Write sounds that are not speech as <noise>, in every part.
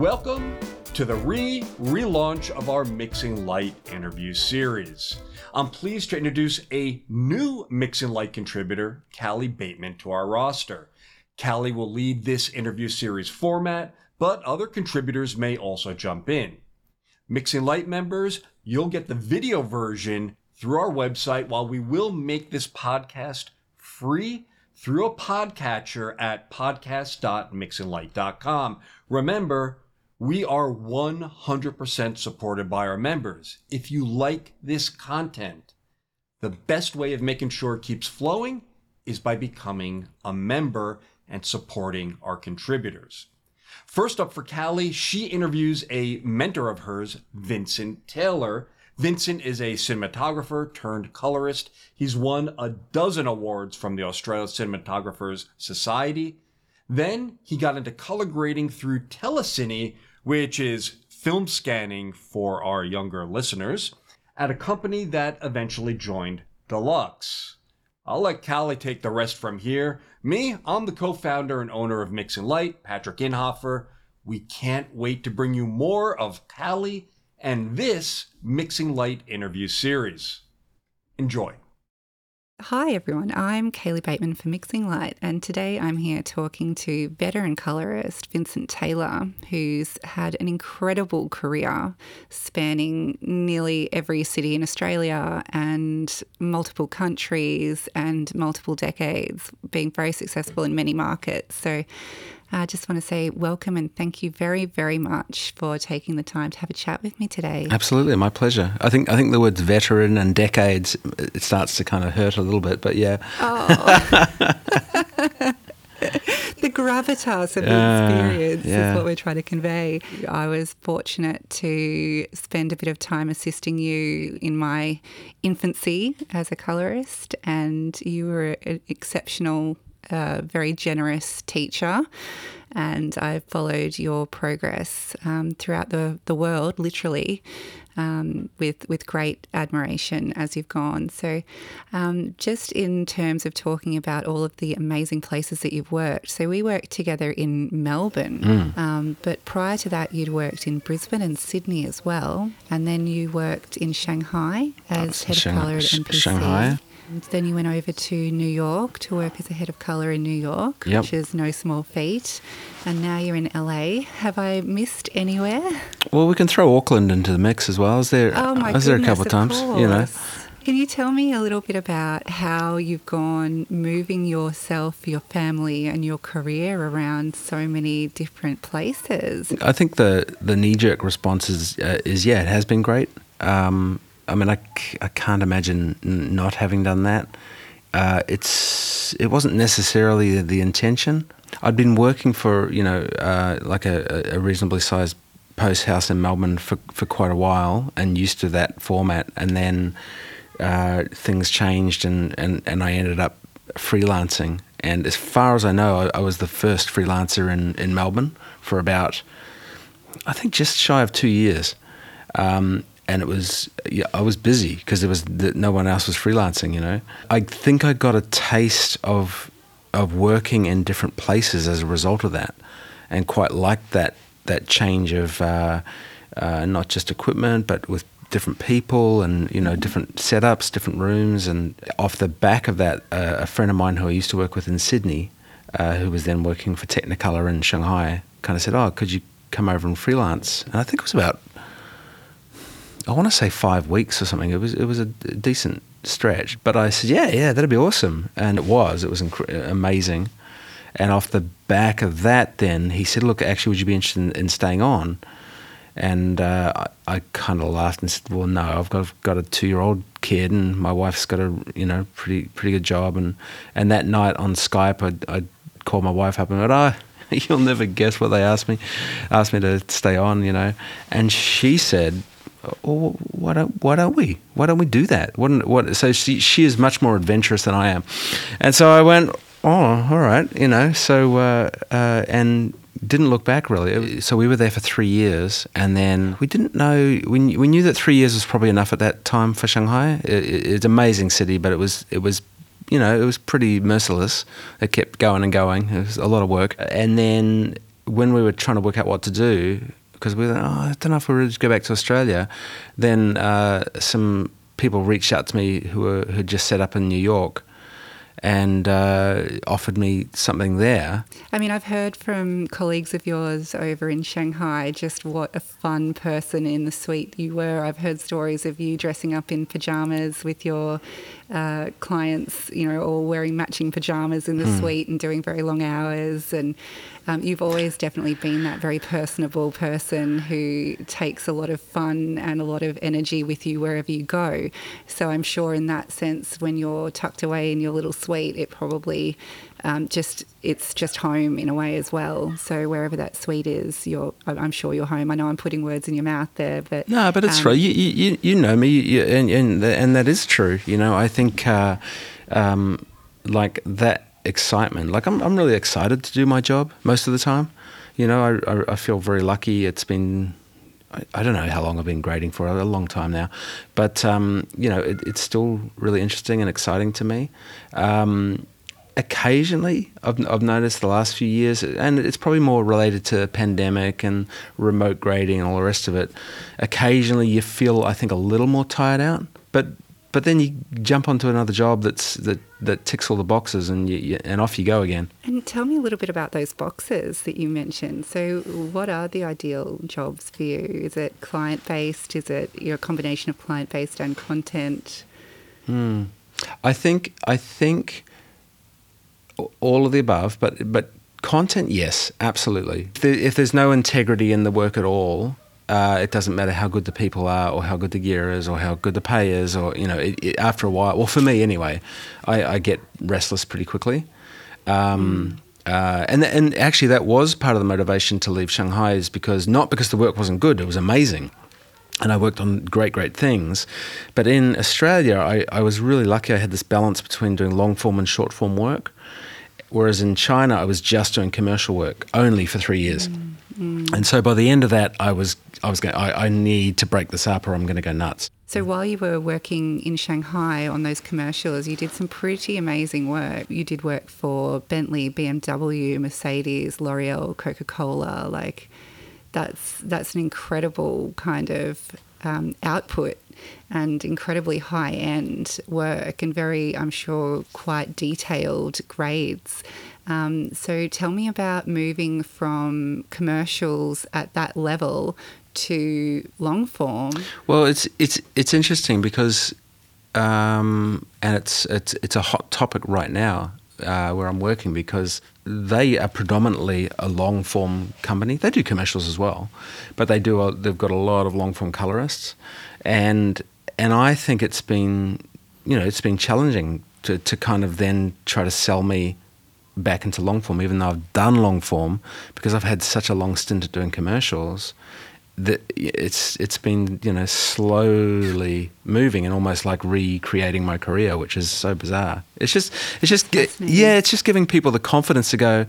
Welcome to the re relaunch of our Mixing Light interview series. I'm pleased to introduce a new Mixing Light contributor, Callie Bateman, to our roster. Callie will lead this interview series format, but other contributors may also jump in. Mixing Light members, you'll get the video version through our website while we will make this podcast free through a podcatcher at podcast.mixinglight.com. Remember, we are 100% supported by our members. If you like this content, the best way of making sure it keeps flowing is by becoming a member and supporting our contributors. First up for Callie, she interviews a mentor of hers, Vincent Taylor. Vincent is a cinematographer turned colorist. He's won a dozen awards from the Australian Cinematographers Society. Then he got into color grading through Telecine, which is film scanning for our younger listeners, at a company that eventually joined Deluxe. I'll let Callie take the rest from here. Me, I'm the co founder and owner of Mixing Light, Patrick Inhofer. We can't wait to bring you more of Callie and this Mixing Light interview series. Enjoy. Hi everyone, I'm Kaylee Bateman for Mixing Light, and today I'm here talking to veteran colorist Vincent Taylor, who's had an incredible career spanning nearly every city in Australia and multiple countries and multiple decades, being very successful in many markets. So I just want to say welcome and thank you very, very much for taking the time to have a chat with me today. Absolutely, my pleasure. I think I think the words veteran and decades it starts to kind of hurt a little bit, but yeah. Oh. <laughs> the gravitas of the uh, experience yeah. is what we're trying to convey. I was fortunate to spend a bit of time assisting you in my infancy as a colorist, and you were an exceptional a very generous teacher, and I've followed your progress um, throughout the, the world, literally, um, with with great admiration as you've gone. So, um, just in terms of talking about all of the amazing places that you've worked, so we worked together in Melbourne, mm. but prior to that, you'd worked in Brisbane and Sydney as well, and then you worked in Shanghai as head of colour at MPC. Shanghai. And then you went over to New York to work as a head of colour in New York, yep. which is no small feat. And now you're in LA. Have I missed anywhere? Well, we can throw Auckland into the mix as well. Is there? Oh my was goodness, there a couple of times? Course. You know. Can you tell me a little bit about how you've gone moving yourself, your family, and your career around so many different places? I think the the knee jerk response is uh, is yeah, it has been great. Um, I mean, I, I can't imagine not having done that. Uh, it's it wasn't necessarily the intention. I'd been working for you know uh, like a, a, reasonably sized post house in Melbourne for for quite a while and used to that format, and then uh, things changed and, and and I ended up freelancing. And as far as I know, I, I was the first freelancer in in Melbourne for about I think just shy of two years. Um, and it was yeah, I was busy because there was the, no one else was freelancing. You know, I think I got a taste of of working in different places as a result of that, and quite liked that that change of uh, uh, not just equipment but with different people and you know different setups, different rooms, and off the back of that, uh, a friend of mine who I used to work with in Sydney, uh, who was then working for Technicolor in Shanghai, kind of said, "Oh, could you come over and freelance?" And I think it was about I want to say five weeks or something. It was it was a decent stretch, but I said, yeah, yeah, that'd be awesome, and it was. It was inc- amazing. And off the back of that, then he said, look, actually, would you be interested in, in staying on? And uh, I, I kind of laughed and said, well, no, I've got got a two year old kid, and my wife's got a you know pretty pretty good job, and and that night on Skype, I I called my wife up and went, oh. <laughs> You'll never guess what they asked me. Asked me to stay on, you know, and she said, oh, why don't why don't we why don't we do that? What, what so she she is much more adventurous than I am, and so I went oh all right you know so uh, uh, and didn't look back really. So we were there for three years, and then we didn't know. We, we knew that three years was probably enough at that time for Shanghai. It, it, it's an amazing city, but it was it was you know it was pretty merciless. It kept going and going. It was a lot of work, and then when we were trying to work out what to do, because we were, oh, I don't know if we were to go back to Australia, then uh, some people reached out to me who were, who had just set up in New York and uh, offered me something there. I mean, I've heard from colleagues of yours over in Shanghai just what a fun person in the suite you were. I've heard stories of you dressing up in pajamas with your uh, clients, you know, all wearing matching pajamas in the hmm. suite and doing very long hours. And um, you've always definitely been that very personable person who takes a lot of fun and a lot of energy with you wherever you go. So I'm sure in that sense, when you're tucked away in your little suite, it probably um, just it's just home in a way as well. So wherever that suite is, you're I'm sure you're home. I know I'm putting words in your mouth there, but no, but it's um, true. You, you you know me, you, and and and that is true. You know, I think uh, um, like that excitement. Like I'm I'm really excited to do my job most of the time. You know, I I, I feel very lucky. It's been I, don't know how long I've been grading for, a long time now. But, um, you know, it, it's still really interesting and exciting to me. Um, occasionally I've, I've noticed the last few years and it's probably more related to pandemic and remote grading and all the rest of it occasionally you feel i think a little more tired out but but then you jump onto another job that's that that ticks all the boxes and you, you, and off you go again. And tell me a little bit about those boxes that you mentioned. So what are the ideal jobs for you? Is it client based is it your combination of client based and content? Hmm. i think i think all of the above, but but content, yes, absolutely. If there's no integrity in the work at all, uh, it doesn't matter how good the people are, or how good the gear is, or how good the pay is, or you know, it, it, after a while. Well, for me anyway, I, I get restless pretty quickly. Um, mm. Uh, and and actually, that was part of the motivation to leave Shanghai is because not because the work wasn't good; it was amazing, and I worked on great, great things. But in Australia, I, I was really lucky. I had this balance between doing long form and short form work. Whereas in China, I was just doing commercial work only for three years. Mm, mm. And so by the end of that, I was I was going. I, I need to break this up, or I'm going to go nuts. So while you were working in Shanghai on those commercials, you did some pretty amazing work. You did work for Bentley, BMW, Mercedes, L'Oreal, Coca Cola. Like that's that's an incredible kind of um, output and incredibly high end work and very, I'm sure, quite detailed grades. Um, so tell me about moving from commercials at that level to long form. Well, it's it's it's interesting because, um, and it's it's it's a hot topic right now uh, where I'm working because they are predominantly a long form company. They do commercials as well, but they do a, they've got a lot of long form colorists, and and I think it's been you know it's been challenging to to kind of then try to sell me back into long form, even though I've done long form because I've had such a long stint at doing commercials that it's it's been you know slowly moving and almost like recreating my career, which is so bizarre. It's just it's just yeah, it's just giving people the confidence to go,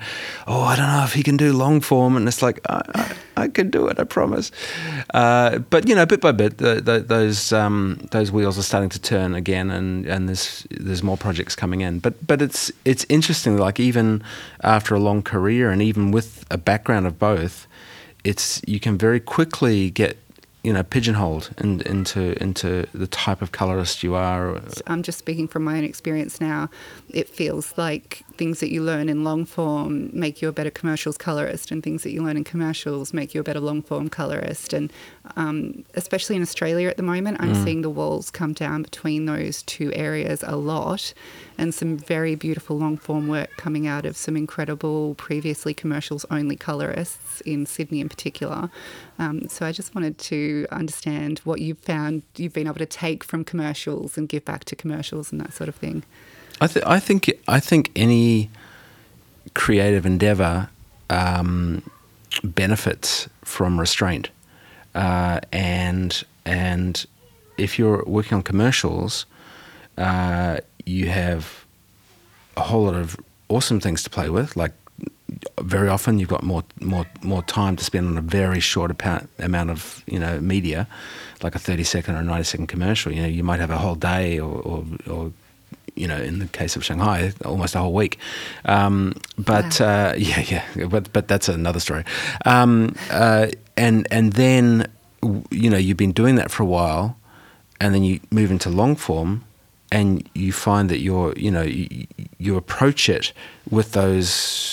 oh, I don't know if he can do long form, and it's like I, I, I can do it, I promise. Uh, but you know, bit by bit, the, the, those um, those wheels are starting to turn again, and, and there's there's more projects coming in. But but it's it's interesting, like even after a long career, and even with a background of both it's you can very quickly get you know pigeonholed in, into into the type of colorist you are. I'm just speaking from my own experience now. It feels like things that you learn in long form make you a better commercials colorist, and things that you learn in commercials make you a better long form colorist. And um, especially in Australia at the moment, I'm mm. seeing the walls come down between those two areas a lot, and some very beautiful long form work coming out of some incredible previously commercials only colorists in Sydney in particular. Um, so I just wanted to understand what you've found you've been able to take from commercials and give back to commercials and that sort of thing. I, th- I think I think any creative endeavor um, benefits from restraint, uh, and and if you're working on commercials, uh, you have a whole lot of awesome things to play with. Like very often, you've got more more more time to spend on a very short amount of you know media, like a thirty second or ninety second commercial. You know, you might have a whole day or, or, or you know, in the case of Shanghai, almost a whole week. Um, but uh, <laughs> yeah, yeah, but but that's another story. Um, uh, and and then you know you've been doing that for a while, and then you move into long form, and you find that you're you know you, you approach it with those.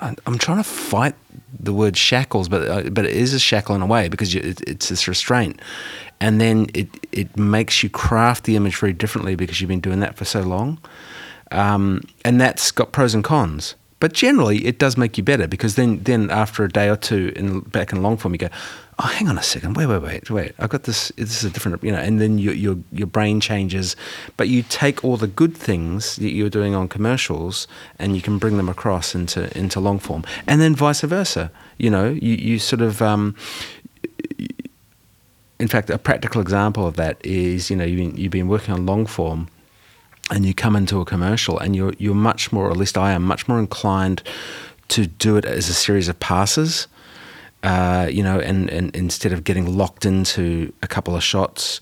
I'm trying to fight the word shackles, but uh, but it is a shackle in a way because you, it, it's this restraint, and then it it makes you craft the image very differently because you've been doing that for so long, um, and that's got pros and cons. But generally, it does make you better because then then after a day or two in back in long form, you go, oh, hang on a second, wait, wait, wait, wait, I've got this. This is a different, you know, and then your your your brain changes, but you take all the good things that you're doing on commercials and you can bring them across into into long form, and then vice versa. You know, you you sort of. Um, in fact, a practical example of that is, you know, you've been, you've been working on long form and you come into a commercial and you're, you're much more, or at least I am, much more inclined to do it as a series of passes, uh, you know, and, and instead of getting locked into a couple of shots.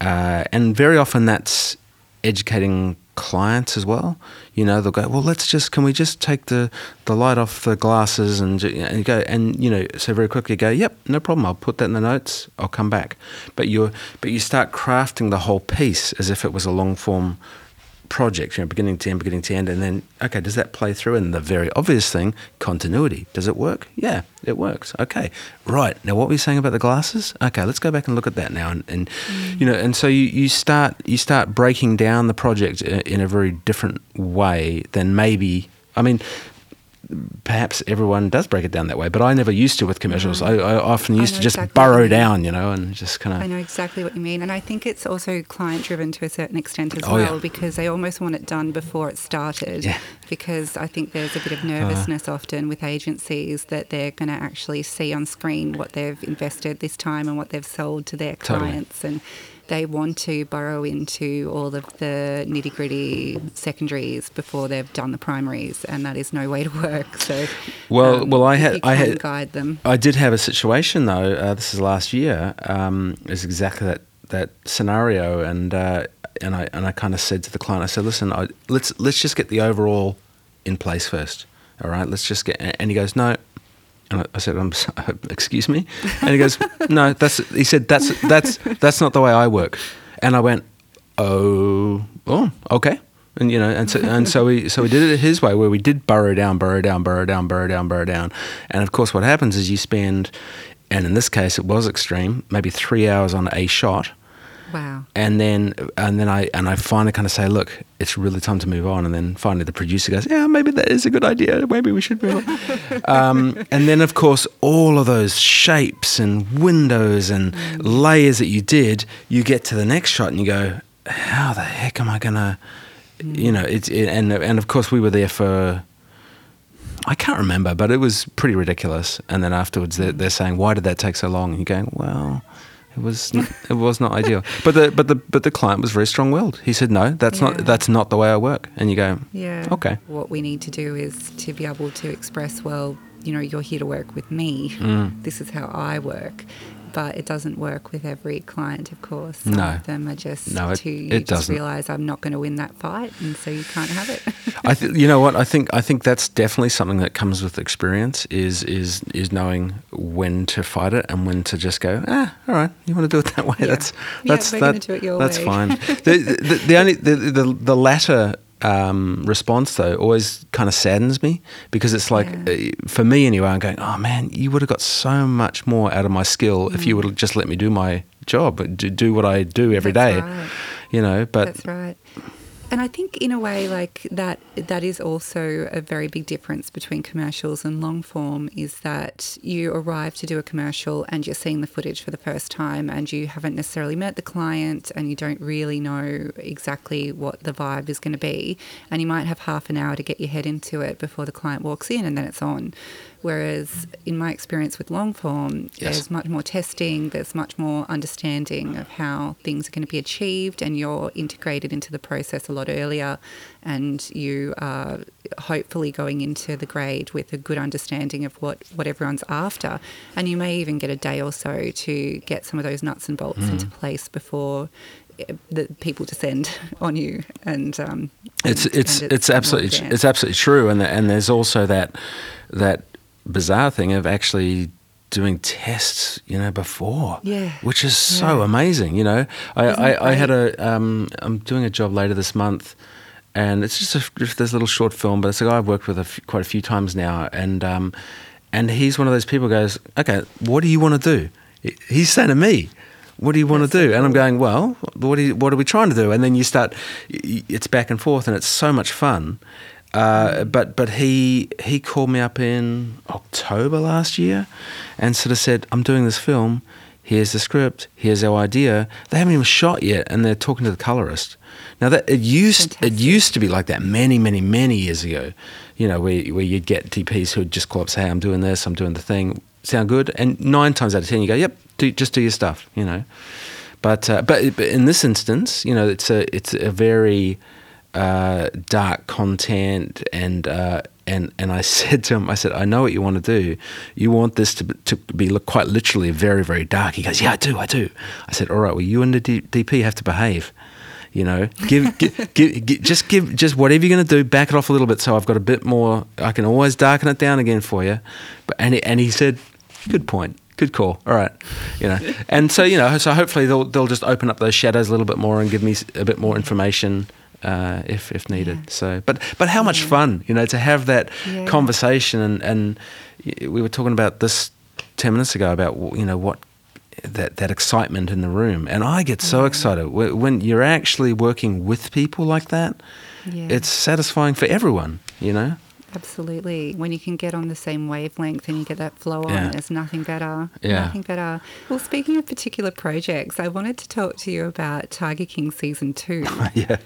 Uh, and very often that's educating clients as well. You know, they'll go, well, let's just, can we just take the, the light off the glasses and, and go, and, you know, so very quickly go, yep, no problem. I'll put that in the notes. I'll come back. But you're, but you start crafting the whole piece as if it was a long form project, you know, beginning to end, beginning to end, and then okay, does that play through? And the very obvious thing, continuity. Does it work? Yeah, it works. Okay, right. Now, what were you saying about the glasses? Okay, let's go back and look at that now, and, and mm. you know, and so you, you start you start breaking down the project in a very different way than maybe. I mean, perhaps everyone does break it down that way, but I never used to with commercials. Mm. I, I, often used to just exactly burrow down, you know, and just kind of. I know exactly what you mean, and I think it's also client driven to a certain extent as oh, well, yeah. because they almost want it done before it started. Yeah. Because I think there's a bit of uh. nervousness uh, often with agencies that they're going to actually see on screen what they've invested this time and what they've sold to their clients, and they want to burrow into all of the nitty gritty secondaries before they've done the primaries, and that is no way to work. <laughs> So, well, um, well, I had, I had, guide them. I did have a situation though. Uh, this is last year. Um, is exactly that that scenario, and uh, and I and I kind of said to the client, I said, listen, I, let's let's just get the overall in place first. All right, let's just get. And he goes, no, and I said, um, sorry, <laughs> "Excuse me," and he goes, "No, that's." He said, "That's that's that's not the way I work." And I went, "Oh, oh, okay." And you know, and so and so we so we did it his way, where we did burrow down, burrow down, burrow down, burrow down, burrow down, and of course, what happens is you spend, and in this case, it was extreme, maybe three hours on a shot Wow. And then and then I and I finally kind of say, look, it's really time to move on. And then finally the producer goes, yeah, maybe that is a good idea. Maybe we should move on. <laughs> um, and then of course all of those shapes and windows and mm. layers that you did, you get to the next shot and you go, how the heck am I gonna, mm. you know? It's it, and and of course we were there for. I can't remember, but it was pretty ridiculous. And then afterwards, they're, they're saying, "Why did that take so long?" And you're going, "Well, it was not, it was not ideal. <laughs> But the but the but the client was very strong willed. He said, "No, that's yeah. not that's not the way I work." And you go, "Yeah, okay." What we need to do is to be able to express, well, you know, you're here to work with me. Mm. This is how I work but it doesn't work with every client, of course. Some no. of them are just no, it, too, you it just realise I'm not going to win that fight, and so you can't have it. I th- you know what? I think I think that's definitely something that comes with experience. Is is is knowing when to fight it and when to just go. Ah, all right, you want to do it that way. Yeah. That's that's yeah, that, that's way. fine. <laughs> the, the, the only the, the the latter um, response though always kind of saddens me because it's like yeah. uh, for me anyway i'm going oh man you would have got so much more out of my skill mm. if you mm. would have just let me do my job do, do what i do every That's day. right. you know but That's right and I think in a way like that that is also a very big difference between commercials and long form is that you arrive to do a commercial and you're seeing the footage for the first time and you haven't necessarily met the client and you don't really know exactly what the vibe is going to be. And you might have half an hour to get your head into it before the client walks in and then it's on Whereas in my experience with long form, yes. there's much more testing, there's much more understanding of how things are going to be achieved, and you're integrated into the process a lot earlier. And you are hopefully going into the grade with a good understanding of what, what everyone's after. And you may even get a day or so to get some of those nuts and bolts mm. into place before the people descend <laughs> on you, and um, it's and- it's and it's more absolutely it's absolutely true, and the, and there's also that that bizarre thing of actually doing tests, you know, before, Yeah. which is so Yeah. amazing. You know, I I, I had a um, I'm doing a job later this month. And it's just, a, just this little short film, but it's a guy I've worked with a f- quite a few times now, and um, and he's one of those people who goes, okay, what do you want to do? He's saying to me, what do you want That's to so do? And I'm going, well, what, do you, what are we trying to do? And then you start, it's back and forth, and it's so much fun. Uh, but but he he called me up in October last year, and sort of said, I'm doing this film. Here's the script. Here's our idea. They haven't even shot yet, and they're talking to the colorist. Now that it used it used to be like that many many many years ago, you know, where where you'd get DPs who'd just call up, say, hey, I'm doing this, I'm doing the thing. Sound good? And nine times out of ten, you go, yep, do, just do your stuff, you know. But uh, but but in this instance, you know, it's a it's a very uh, dark content, and uh, and and I <laughs> said to him, I said, I know what you want to do. You want this to to be look quite literally very very dark. He goes, Yeah, I do, I do. I said, All right, well, you and the D- DP have to behave. You know, give, give, <laughs> give, give just give just whatever you're going to do, back it off a little bit, so I've got a bit more. I can always darken it down again for you. But and he, and he said, good point. Good call. All right, you know, and so you know, so hopefully they'll they'll just open up those shadows a little bit more and give me a bit more information uh, if if needed. Yeah. So, but but how much fun, you know, to have that Yeah. conversation and and we were talking about this ten minutes ago about you know what that that excitement in the room, and I get so excited when you're actually working with people like that. Yeah. It's satisfying for everyone, you know. Absolutely. When you can get on the same wavelength and you get that flow on, Yeah. there's nothing better. Yeah. Nothing better. Well, speaking of particular projects, I wanted to talk to you about Tiger King season two. <laughs> yeah.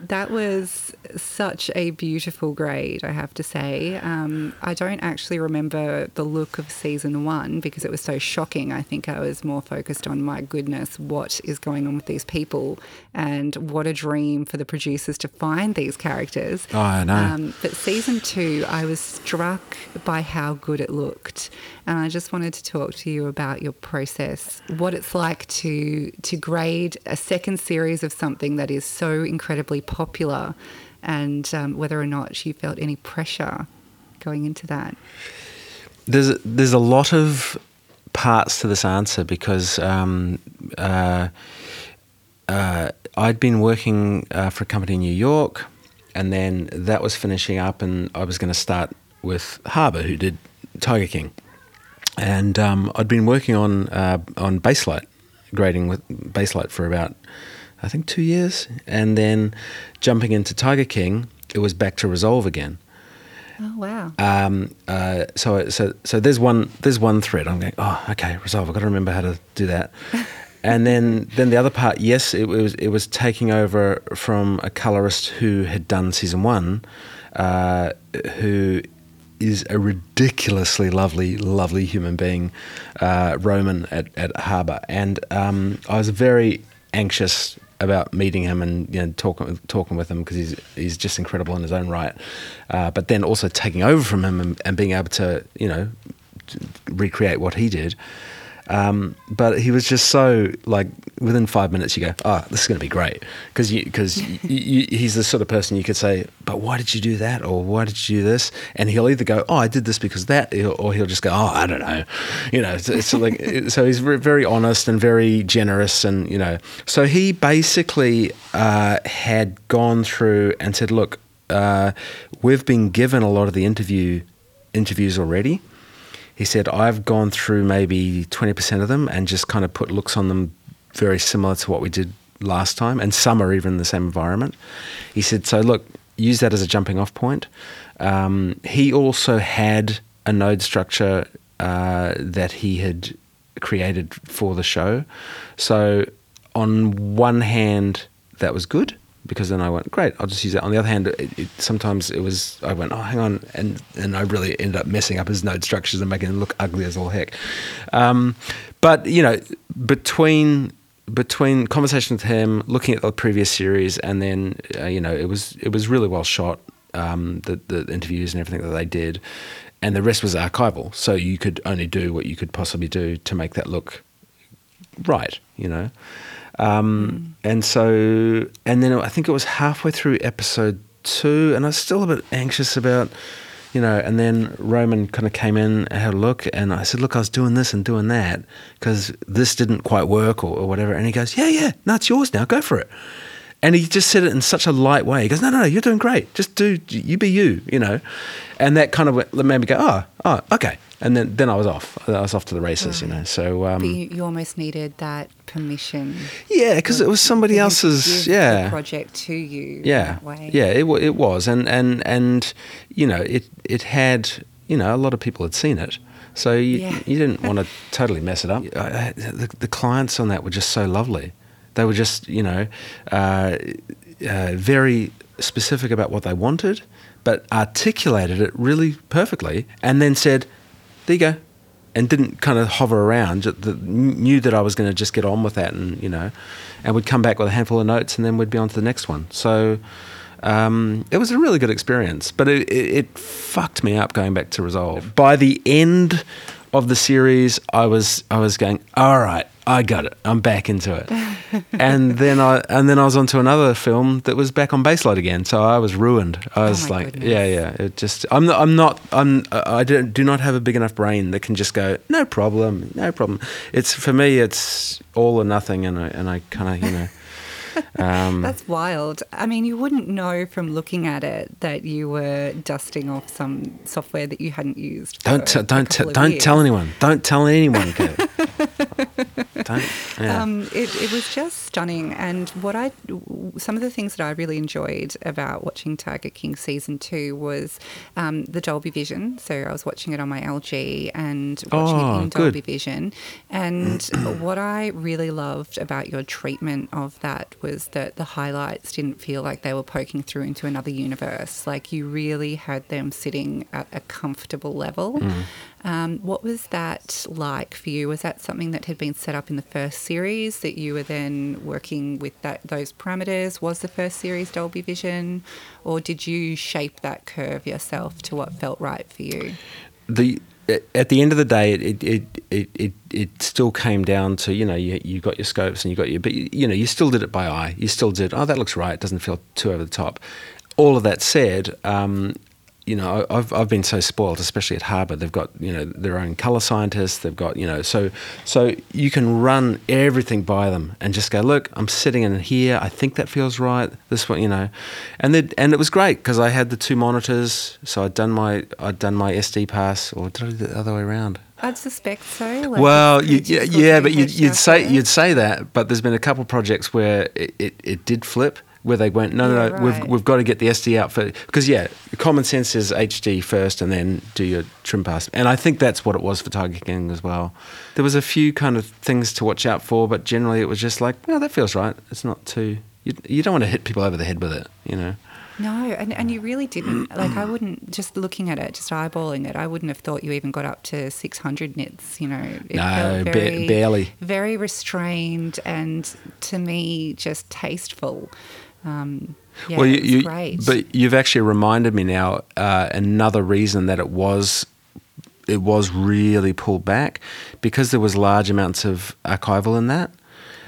that was such a beautiful grade, I have to say. Um, I don't actually remember the look of season one because it was so shocking. I think I was more focused on my goodness, what is going on with these people, and what a dream for the producers to find these characters. Oh, I know. Um, but season two, I was struck by how good it looked, and I just wanted to talk to you about your process, what it's like to to grade a second series of something that is so incredibly popular, and um, whether or not you felt any pressure going into that. There's there's a lot of parts to this answer because um, uh, uh, I'd been working uh, for a company in New York, and then that was finishing up, and I was going to start with Harbor, who did Tiger King, and um, I'd been working on uh, on Baselight, grading with Baselight for about I think two years, and then jumping into Tiger King, it was back to Resolve again. Oh wow! Um, uh, so so so there's one there's one thread. I'm going, oh, okay, resolve. I've got to remember how to do that. <laughs> and then then the other part, yes, it was it was taking over from a colorist who had done season one, uh, who is a ridiculously lovely, lovely human being, uh, Roman at, at Harbor. And um, I was very anxious about meeting him and you know talking talking with him because he's he's just incredible in his own right. Uh, but then also taking over from him and, and being able to you know recreate what he did. Um, but he was just so like within five minutes you go, oh, this is going to be great because because he's the sort of person you could say, but why did you do that or why did you do this? And he'll either go, oh, I did this because that, or he'll just go, oh, I don't know, you know. It's, it's like so he's very honest and very generous, and you know. So he basically uh, had gone through and said, look, uh, we've been given a lot of the interview interviews already he said, I've gone through maybe 20% of them and just kind of put looks on them very similar to what we did last time, and some are even in the same environment. He said, So look, use that as a jumping off point. Um, he also had a node structure uh, that he had created for the show. So, on one hand, that was good because then I went, great, I'll just use it. On the other hand, it, it, sometimes it was, I went, oh, hang on, and and I really ended up messing up his node structures and making it look ugly as all heck. Um, but you know, between between conversation with him, looking at the previous series, and then uh, you know, it was it was really well shot. Um, the the interviews and everything that they did, and the rest was archival. So you could only do what you could possibly do to make that look right, you know. Um, And so, and then I think it was halfway through episode two, and I was still a bit anxious about, you know. And then Roman kind of came in and had a look, and I said, "Look, I was doing this and doing that because this didn't quite work or, or whatever." And he goes, "Yeah, yeah, no, it's yours now. Go for it." And he just said it in such a light way. He goes, "No, no, no, you're doing great. Just do you be you, you know." And that kind of made me go, "Oh, oh, okay." And then, then I was off. I was off to the races, you know. So um, you, you almost needed that permission. yeah, because it was somebody for him to else's. Yeah, project to you. yeah, that way. yeah. It it was, and and and you know, it it had you know a lot of people had seen it, so you Yeah. you didn't want to <laughs> totally mess it up. I, the, the clients on that were just so lovely. They were just you know uh, uh, very specific about what they wanted, but articulated it really perfectly, and then said, "There you go." and didn't kind of hover around. Knew that I was going to just get on with that, and you know, and would come back with a handful of notes, and then we'd be on to the next one. So um, it was a really good experience, but it, it, it fucked me up going back to Resolve. By the end of the series, I was I was going, all right, I got it. I'm back into it. <laughs> and then I and then I was onto another film that was back on Baselight again. So I was ruined. I was oh my like, goodness. yeah, yeah. It just I'm not I'm not I'm I don't, do not have a big enough brain that can just go no problem, no problem. It's for me it's all or nothing, and I and I kind of you know. Um, <laughs> That's wild. I mean, you wouldn't know from looking at it that you were dusting off some software that you hadn't used. don't t- don't t- don't years. tell anyone. Don't tell anyone. <laughs> <laughs> Yeah. Um, it, it was just stunning. And what I, some of the things that I really enjoyed about watching Tiger King season two was um, the Dolby Vision. So I was watching it on my LG and watching Oh, it in good. Dolby Vision. And <clears throat> what I really loved about your treatment of that was that the highlights didn't feel like they were poking through into another universe. Like you really had them sitting at a comfortable level. Um, what was that like for you? Was that something that had been set up in the first series that you were then working with that those parameters? Was the first series Dolby Vision, or did you shape that curve yourself to what felt right for you? the at the end of the day, it it, it, it, it still came down to you know you you got your scopes and you got your but you, you know you still did it by eye. You still did oh that looks right. It doesn't feel too over the top. All of that said, um, you know I've I've been so spoiled, especially at Harbor. They've got you know their own colour scientists. They've got you know so so you can run everything by them and just go look. I'm sitting in here. I think that feels right. This one you know, and then and it was great because I had the two monitors. So I'd done my I'd done my SD pass or did I do it the other way around? I'd suspect so. like well, you, yeah, yeah, but you'd, you'd say you'd say that, but there's been a couple of projects where it, it, it did flip, where they went, no, no, no, we've we've got to get the SD out for because yeah, common sense is HD first and then do your trim pass, and I think that's what it was for Tiger King as well. There was a few kind of things to watch out for, but generally it was just like, well, that feels right. It's not too. You, you don't want to hit people over the head with it, you know. No, and, and you really didn't. <clears throat> Like, I wouldn't, just looking at it, just eyeballing it, I wouldn't have thought you even got up to 600 nits, you know. It No, felt ba- barely. Very restrained and to me, just tasteful. Um, yeah, well, you, you great. but you've actually reminded me now uh, another reason that it was it was really pulled back because there was large amounts of archival in that.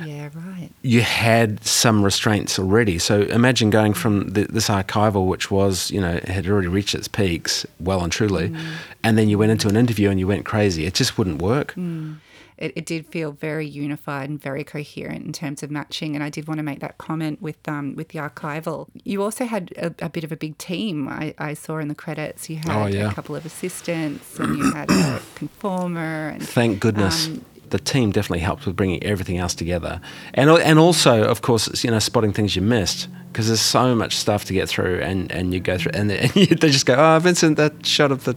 yeah, right. You had some restraints already. So imagine going from the, this archival, which was you know had already reached its peaks, well and truly, Mm. and then you went into an interview and you went crazy. It just wouldn't work. Mm. It, it did feel very unified and very coherent in terms of matching. And I did want to make that comment with um, with the archival. You also had a, a bit of a big team. I, I saw in the credits you had Oh, yeah. a couple of assistants and you had a <coughs> conformer and Thank goodness. Um, the team definitely helped with bringing everything else together, and and also, of course, it's, you know, spotting things you missed because there's so much stuff to get through, and, and you go through, and, they- and <laughs> you, they just go, oh, Vincent, that shot of the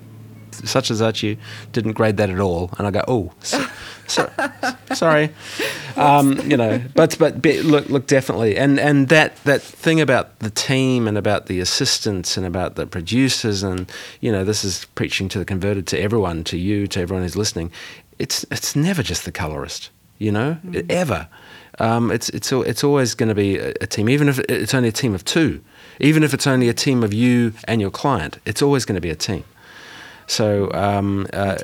such and such, you didn't grade that at all, and I go, oh, so, so, sorry, um, you know, but but be- look look definitely, and and that that thing about the team and about the assistants and about the producers, and you know, this is preaching to the converted, to everyone, to you, to everyone who's listening. It's it's never just the colorist, you know, ever. Um, it's it's it's always going to be a, a team, even if it's only a team of two, even if it's only a team of you and your client. It's always going to be a team. So, um, uh,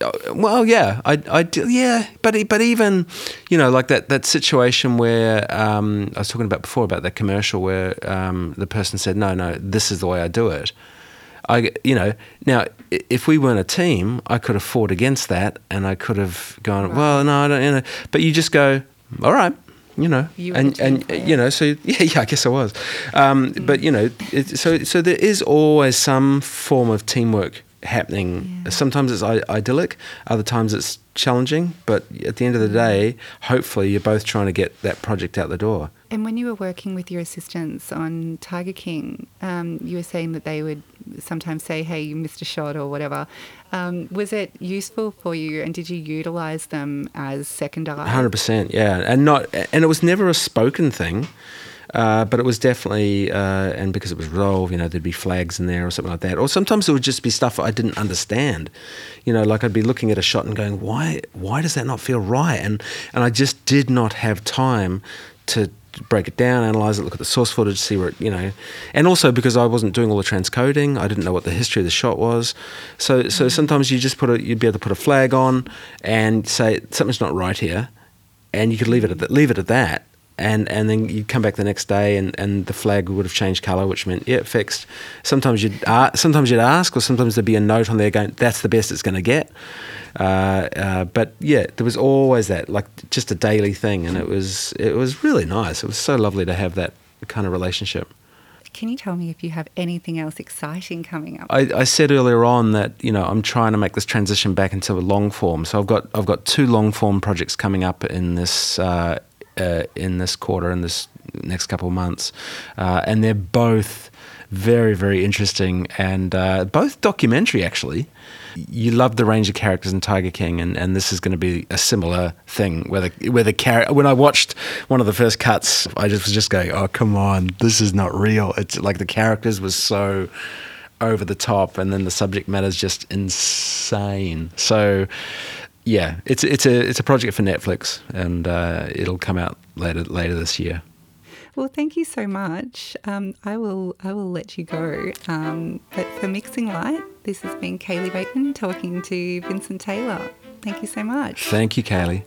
uh, well, yeah, I, I yeah, but but even, you know, like that that situation where um, I was talking about before about that commercial where um, the person said, no, no, this is the way I do it. I, you know, now if we weren't a team, I could have fought against that, and I could have gone, well, no, I don't, you know. But you just go, all right, you know, You and and player. you know, so <laughs> yeah, yeah, I guess I was. Um, But you know, it, so so there is always some form of teamwork happening. Yeah. Sometimes it's I- idyllic, other times it's challenging. But at the end of the day, hopefully, you're both trying to get that project out the door. And when you were working with your assistants on Tiger King, um, you were saying that they would sometimes say, "Hey, you missed a shot" or whatever. Um, was it useful for you, and did you utilise them as second eye? Hundred percent, yeah, and not, and it was never a spoken thing, uh, but it was definitely, uh, and because it was roll, you know, there'd be flags in there or something like that, or sometimes it would just be stuff I didn't understand, you know, like I'd be looking at a shot and going, why, why does that not feel right, and and I just did not have time to break it down, analyze it, look at the source footage, see where it, you know, and also because I wasn't doing all the transcoding, I didn't know what the history of the shot was. So, so sometimes you just put a, you'd be able to put a flag on and say something's not right here, and you could leave it at that, leave it at that. And, and then you'd come back the next day and, and the flag would have changed colour, which meant yeah, fixed. Sometimes you'd uh, sometimes you'd ask, or sometimes there'd be a note on there going, "That's the best it's going to get." Uh, uh, but yeah, there was always that, like just a daily thing, and it was it was really nice. It was so lovely to have that kind of relationship. Can you tell me if you have anything else exciting coming up? I, I said earlier on that you know I'm trying to make this transition back into a long form. So I've got I've got two long form projects coming up in this uh, uh, in this quarter in this next couple of months, uh, and they're both very very interesting and uh, both documentary actually. You love the range of characters in Tiger King, and, and this is going to be a similar thing. Where the where the char- when I watched one of the first cuts, I just was just going, "Oh come on, this is not real." It's like the characters was so over the top, and then the subject matter is just insane. So, yeah, it's it's a it's a project for Netflix, and uh, it'll come out later later this year. Well, thank you so much. Um, I will I will let you go. Um, but for Mixing Light, this has been Kaylee Bateman talking to Vincent Taylor. Thank you so much. Thank you, Kaylee.